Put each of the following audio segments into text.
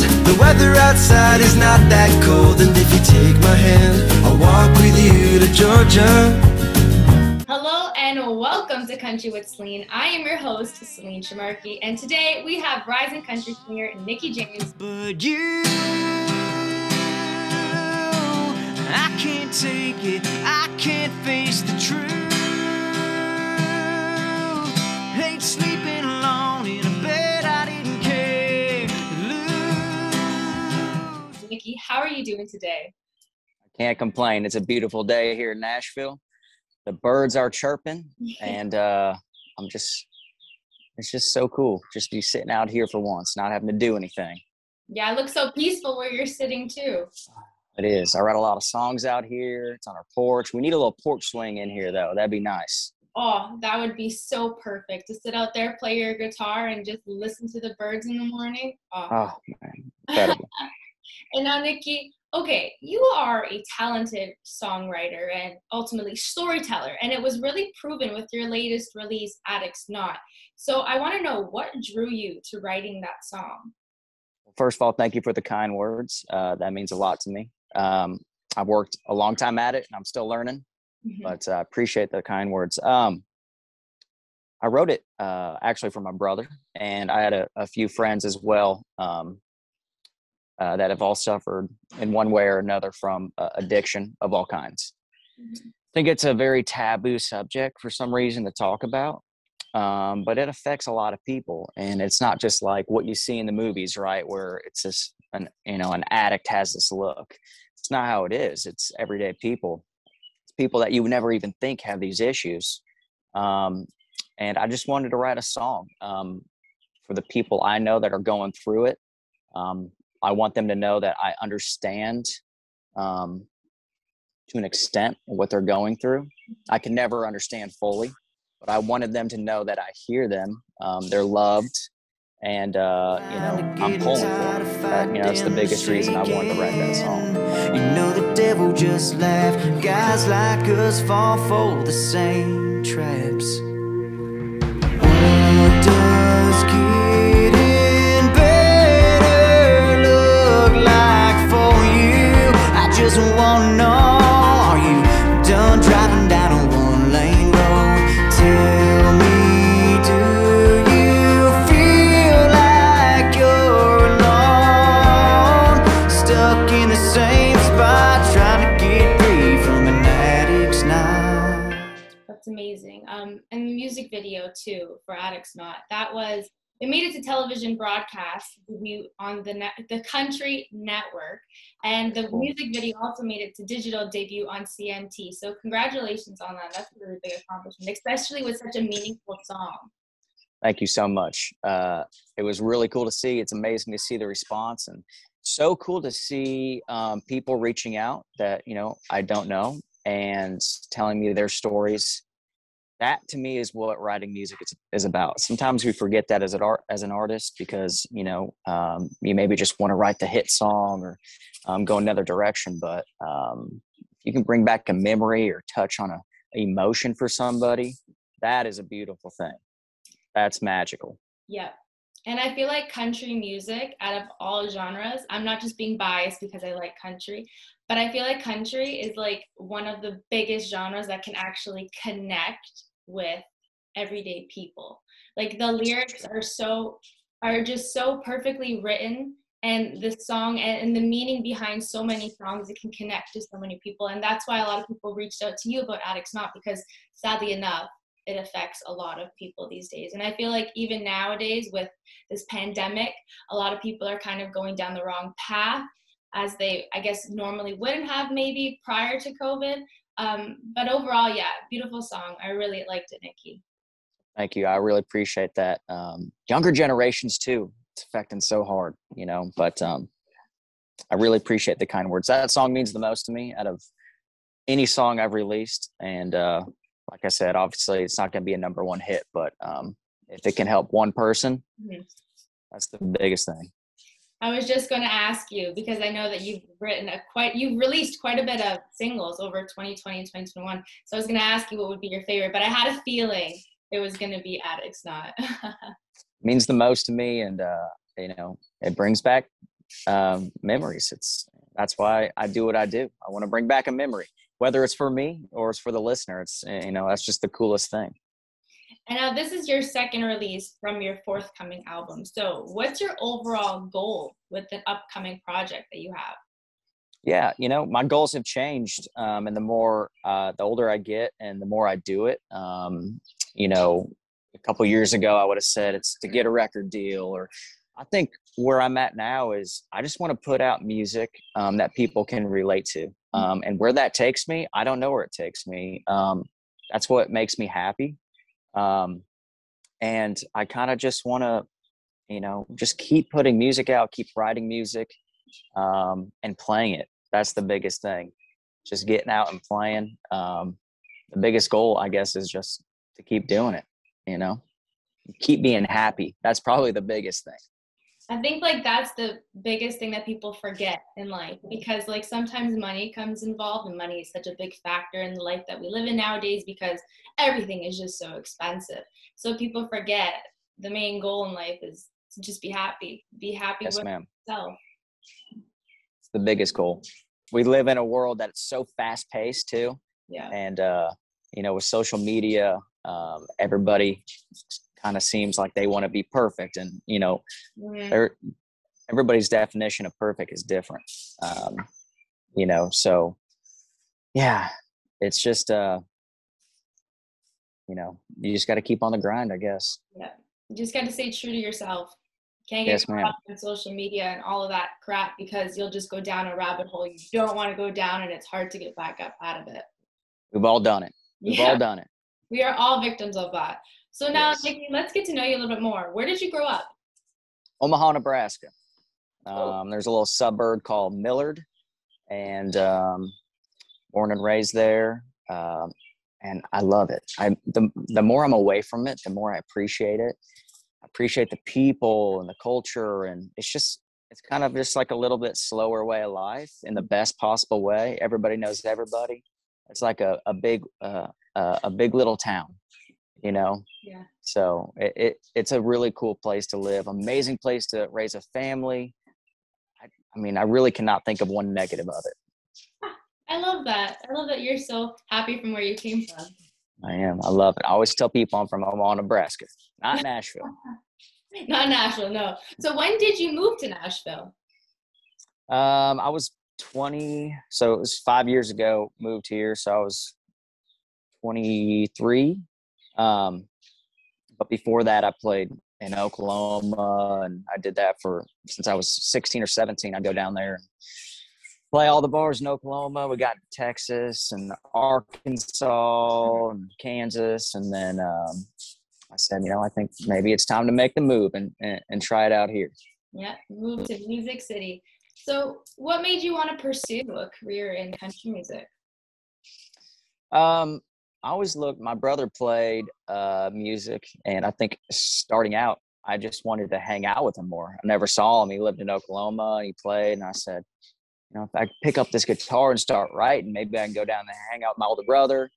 told The weather outside is not that cold. And if you take my hand I'll walk with you to Georgia. Hello and welcome to Country with Celine. I am your host, Celine Shamarky, and today we have rising country singer Nikki James. But you I can't take it. I can't face the truth. Hate sleeping how are you doing today? I can't complain. It's a beautiful day here in Nashville. The birds are chirping, and uh, I'm just, it's just so cool. Just be sitting out here for once, not having to do anything. Yeah, it looks so peaceful where you're sitting too. It is. I write a lot of songs out here. It's on our porch. We need a little porch swing in here, though. That'd be nice. Oh, that would be so perfect to sit out there, play your guitar, and just listen to the birds in the morning. Oh. Oh man, incredible. And now, Nikki, okay, you are a talented songwriter and ultimately storyteller, and it was really proven with your latest release, Addicts Not. So I want to know what drew you to writing that song. First of all, thank you for the kind words. Uh, that means a lot to me. Um, I've worked a long time at it, and I'm still learning. Mhm. but I uh, appreciate the kind words. Um, I wrote it uh, actually for my brother, and I had a, a few friends as well um, uh, that have all suffered in one way or another from uh, addiction of all kinds. Mhm. I think it's a very taboo subject for some reason to talk about, um, but it affects a lot of people, and it's not just like what you see in the movies, right? Where it's just an you know an addict has this look. It's not how it is. It's everyday people It's people that you would never even think have these issues. Um, and I just wanted to write a song um, for the people I know that are going through it. Um, I want them to know that I understand um, to an extent what they're going through. I can never understand fully, but I wanted them to know that I hear them. Um, they're loved, and uh, you know I'm pulling for them. That, you know that's the biggest reason I wanted to write that song. You know the devil just laughed. Guys like us fall for the same traps. I just wanna know, are you done driving down a one-lane road? Tell me, do you feel like you're alone? Stuck in the same spot, trying to get free from an addict's night. That's amazing. Um, and the music video too for Addicts Not. That was it made it to television broadcast debut on the net, the country network, and the Cool. music video also made it to digital debut on CMT. So congratulations on that. That's a really big accomplishment, especially with such a meaningful song. Thank you so much. Uh, it was really cool to see. It's amazing to see the response, and so cool to see um, people reaching out that you know I don't know and telling me their stories. That to me is what writing music is, is about. Sometimes we forget that as an art as an artist because you know um, you maybe just want to write the hit song or um, go another direction. But um, you can bring back a memory or touch on a emotion for somebody, that is a beautiful thing. That's magical. Yeah. And I feel like country music, out of all genres, I'm not just being biased because I like country, but I feel like country is like one of the biggest genres that can actually connect with everyday people. Like the lyrics are so, are just so perfectly written and the song and, the meaning behind so many songs it can connect to so many people and that's why a lot of people reached out to you about addicts not because sadly enough it affects a lot of people these days. And I feel like even nowadays with this pandemic, a lot of people are kind of going down the wrong path as they, I guess, normally wouldn't have maybe prior to COVID. Um, but overall, yeah, beautiful song. I really liked it, Nikki. Thank you. I really appreciate that. Um, younger generations too. It's affecting so hard, you know. But um, I really appreciate the kind words. That song means the most to me out of any song I've released. And uh, like I said, obviously it's not going to be a number one hit, but um, if it can help one person, Mhm. that's the biggest thing. I was just going to ask you because I know that you've written a quite, you've released quite a bit of singles over 2020 and 2021. So I was going to ask you what would be your favorite, but I had a feeling it was going to be Addicts Not. means the most to me, and uh, you know, it brings back um, memories. It's that's why I do what I do. I want to bring back a memory, whether it's for me or it's for the listener. It's you know that's just the coolest thing. And now this is your second release from your forthcoming album. So, what's your overall goal with the upcoming project that you have? Yeah, you know, my goals have changed, um, and the more, uh, the older I get, and the more I do it. Um, you know, a couple years ago, I would have said it's to get a record deal, or I think where I'm at now is I just want to put out music um, that people can relate to, mm. um, and where that takes me, I don't know where it takes me. Um, that's what makes me happy um, and I kind of just want to, you know, just keep putting music out, keep writing music, um, and playing it. That's the biggest thing. Just getting out and playing. Um, the biggest goal, I guess, is just to keep doing it. You know, keep being happy. That's probably the biggest thing. I think like that's the biggest thing that people forget in life because like sometimes money comes involved and money is such a big factor in the life that we live in nowadays because everything is just so expensive. So people forget the main goal in life is to just be happy. Be happy yes, with ma'am. yourself. It's the biggest goal. We live in a world that's so fast paced too. Yeah. And uh, you know, with social media, um, everybody kind of seems like they want to be perfect and you know mm-hmm. everybody's definition of perfect is different um, you know so yeah it's just uh you know you just got to keep on the grind i guess. Yeah you just got to stay true to yourself. Can't get yes, caught up in social media and all of that crap because you'll just go down a rabbit hole. You don't want to go down and it's hard to get back up out of it. We've all done it. We've yeah. all done it. We are all victims of that so now, yes. Nikki, let's get to know you a little bit more. Where did you grow up? Omaha, Nebraska. Um, there's a little suburb called Millard, and um, born and raised there. Um, and I love it. I the the more I'm away from it, the more I appreciate it. I appreciate the people and the culture, and it's just it's kind of just like a little bit slower way of life in the best possible way. Everybody knows everybody. It's like a a big uh, uh, a big little town you know? Yeah. So it, it, it's a really cool place to live amazing place to raise a family. I, I mean i really cannot think of one negative of it. I love that. I love that you're so happy from where you came from. I am. I love it. I always tell people i'm from omaha nebraska not nashville. Not nashville no. So when did you move to nashville? Um i was 20 so it was five years ago moved here so i was 23 um, but before that, I played in Oklahoma, and I did that for since I was 16 or 17. I go down there and play all the bars in Oklahoma. We got Texas and Arkansas and Kansas, and then um, I said, you know, I think maybe it's time to make the move and, and, and try it out here. Yeah, move to Music City. So, what made you want to pursue a career in country music? Um, I always looked. My brother played uh, music, and I think starting out, I just wanted to hang out with him more. I never saw him. He lived in Oklahoma, and he played. And I said, you know, if I pick up this guitar and start writing, maybe I can go down and hang out with my older brother.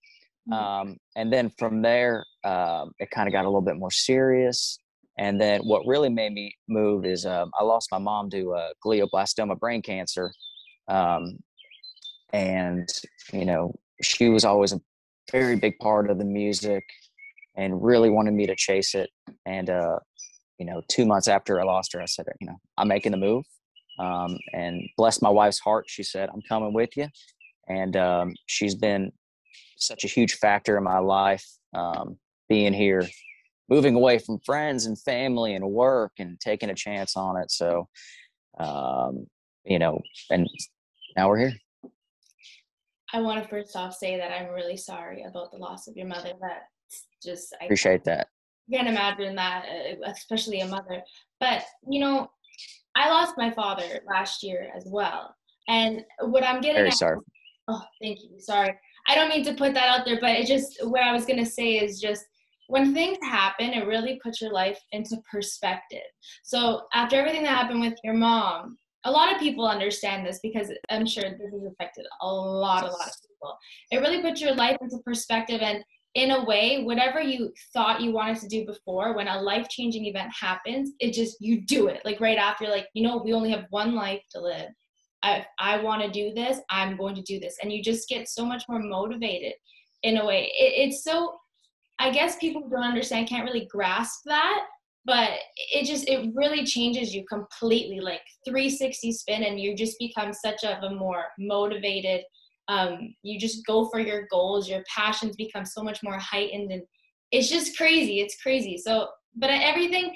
Mm-hmm. Um, and then from there, um, it kind of got a little bit more serious. And then what really made me move is um, I lost my mom to uh, glioblastoma brain cancer. Um, and, you know, she was always a very big part of the music and really wanted me to chase it. And, uh, you know, two months after I lost her, I said, you know, I'm making the move. Um, and bless my wife's heart, she said, I'm coming with you. And um, she's been such a huge factor in my life, um, being here, moving away from friends and family and work and taking a chance on it. So, um, you know, and now we're here. I want to first off say that I'm really sorry about the loss of your mother. That just I appreciate that. Can't imagine that, uh, especially a mother. But you know, I lost my father last year as well, and what I'm getting very at, sorry. Oh, thank you. Sorry, I don't mean to put that out there, but it just what I was gonna say is just when things happen, it really puts your life into perspective. So after everything that happened with your mom, a lot of people understand this because I'm sure this has affected a lot, a lot of people. It really puts your life into perspective and in a way, whatever you thought you wanted to do before, when a life changing event happens, it just, you do it. Like right after, like, you know, we only have one life to live. I, I want to do this, I'm going to do this. And you just get so much more motivated in a way. It, it's so, I guess people don't understand can't really grasp that, but it just, it really changes you completely like 360 spin and you just become such of a more motivated, um, you just go for your goals your passions become so much more heightened and it's just crazy it's crazy. So but everything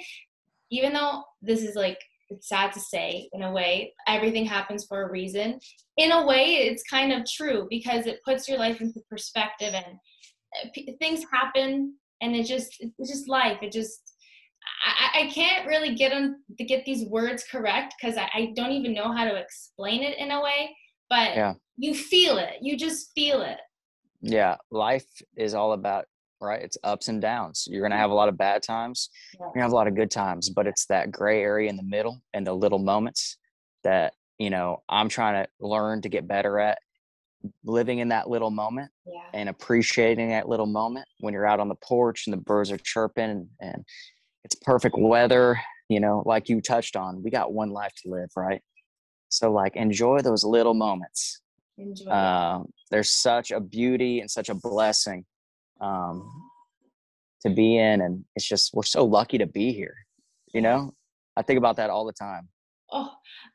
even though this is like it's sad to say in a way everything happens for a reason in a way it's kind of true because it puts your life into perspective and uh, things happen and it just it's just life it just I, I can't really get them to get these words correct because I, I don't even know how to explain it in a way but yeah. you feel it you just feel it yeah life is all about right it's ups and downs you're going to have a lot of bad times you're going to have a lot of good times but it's that gray area in the middle and the little moments that you know i'm trying to learn to get better at living in that little moment yeah. and appreciating that little moment when you're out on the porch and the birds are chirping and, and it's perfect weather you know like you touched on we got one life to live right so like enjoy those little moments. Enjoy. Um, there's such a beauty and such a blessing um, to be in, and it's just we're so lucky to be here. You know, I think about that all the time. Oh,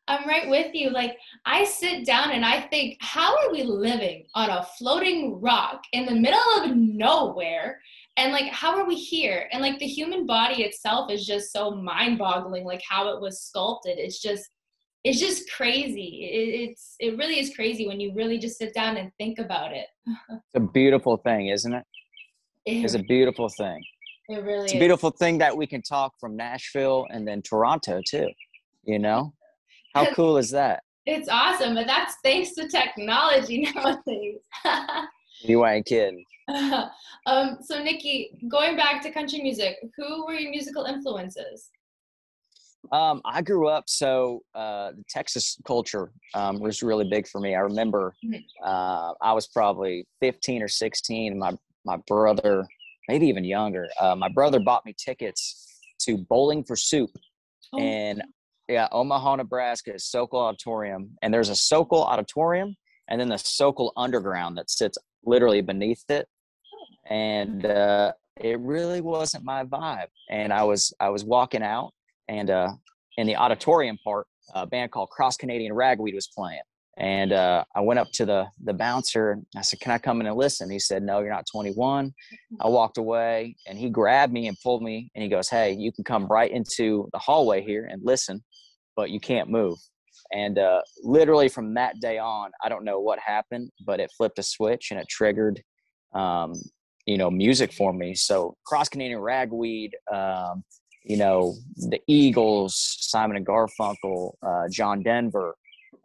I'm right with you. Like I sit down and I think, how are we living on a floating rock in the middle of nowhere? And like, how are we here? And like the human body itself is just so mind-boggling. Like how it was sculpted. It's just it's just crazy. It, it's it really is crazy when you really just sit down and think about it. it's a beautiful thing, isn't it? it it's a beautiful thing. It really It's a beautiful thing that we can talk from Nashville and then Toronto too. You know? How cool is that? It's awesome, but that's thanks to technology nowadays. you ain't kidding. um, so Nikki, going back to country music, who were your musical influences? Um, I grew up so uh, the Texas culture um, was really big for me. I remember mm-hmm. uh, I was probably 15 or 16. My my brother, maybe even younger, uh, my brother bought me tickets to Bowling for Soup oh. in yeah Omaha, Nebraska, Sokol Auditorium. And there's a Sokol Auditorium, and then the Sokol Underground that sits literally beneath it. And uh, it really wasn't my vibe. And I was I was walking out and uh, in the auditorium part, a band called Cross Canadian Ragweed was playing. And uh, I went up to the the bouncer and I said, "Can I come in and listen?" He said, "No, you're not 21." I walked away, and he grabbed me and pulled me, and he goes, "Hey, you can come right into the hallway here and listen, but you can't move." And uh, literally from that day on, I don't know what happened, but it flipped a switch and it triggered, um, you know, music for me. So Cross Canadian Ragweed, um, you know, the Eagles, Simon and Garfunkel, uh, John Denver,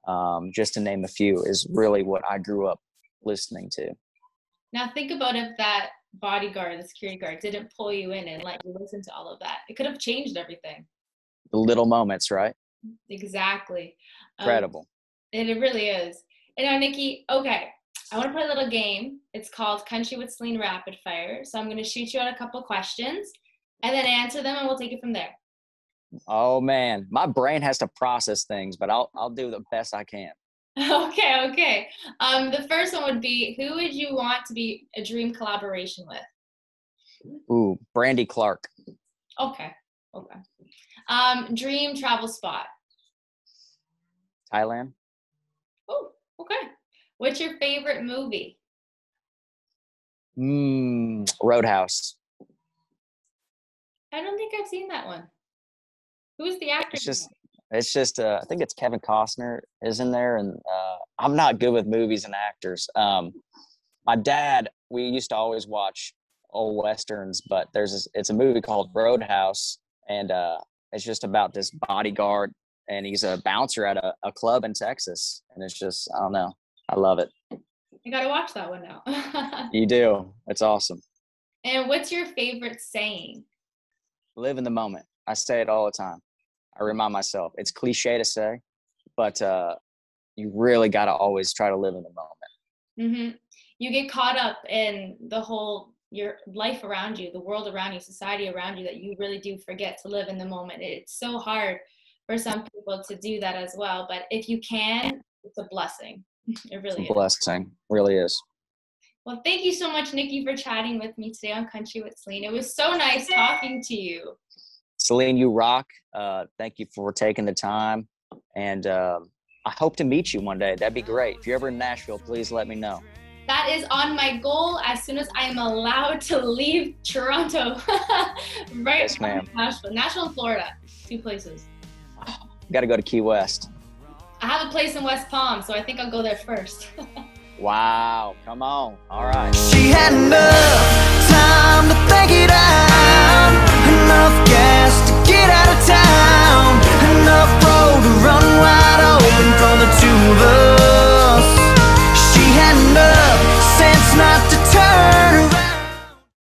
um, just to name a few, is really what I grew up listening to. Now think about if that bodyguard, the security guard, didn't pull you in and let you listen to all of that. It could have changed everything. The little moments, right? Exactly. Um, Incredible. Um, and it really is. And now, Nikki, okay, I want to play a little game. It's called Country with Celine Rapid Fire. So I'm going to shoot you out a couple questions and then answer them and we'll take it from there. Oh man, my brain has to process things, but I'll I'll do the best I can. Okay, okay. Um, the first one would be who would you want to be a dream collaboration with? Ooh, Brandy Clark. Okay, okay. Um, dream travel spot. Thailand. Oh, okay. What's your favorite movie? Mm, Roadhouse. I don't think I've seen that one. Who's the actor? It's just, it's just. Uh, I think it's Kevin Costner is in there, and uh, I'm not good with movies and actors. Um, my dad, we used to always watch old westerns, but there's this, it's a movie called Roadhouse, and uh, it's just about this bodyguard, and he's a bouncer at a, a club in Texas, and it's just I don't know, I love it. You got to watch that one now. you do. It's awesome. And what's your favorite saying? live in the moment. I say it all the time. I remind myself. It's cliche to say, but uh, you really got to always try to live in the moment. Mm-hmm. You get caught up in the whole your life around you, the world around you, society around you that you really do forget to live in the moment. It's so hard for some people to do that as well. But if you can, it's a blessing. It really it's a blessing. Is. Really is. Well, thank you so much, Nikki, for chatting with me today on Country with Celine. It was so nice talking to you. Celine, you rock. Uh, thank you for taking the time. And uh, I hope to meet you one day. That'd be great. If you're ever in Nashville, please let me know that is on my goal as soon as I am allowed to leave Toronto. right yes, ma'am. Nashville. Nashville Florida. Two places. Gotta go to Key West. I have a place in West Palm, so I think I'll go there first. wow, come on. All right. She had enough time to think it out, enough gas to get out of town, enough road to run wide open from the two of us. not to turn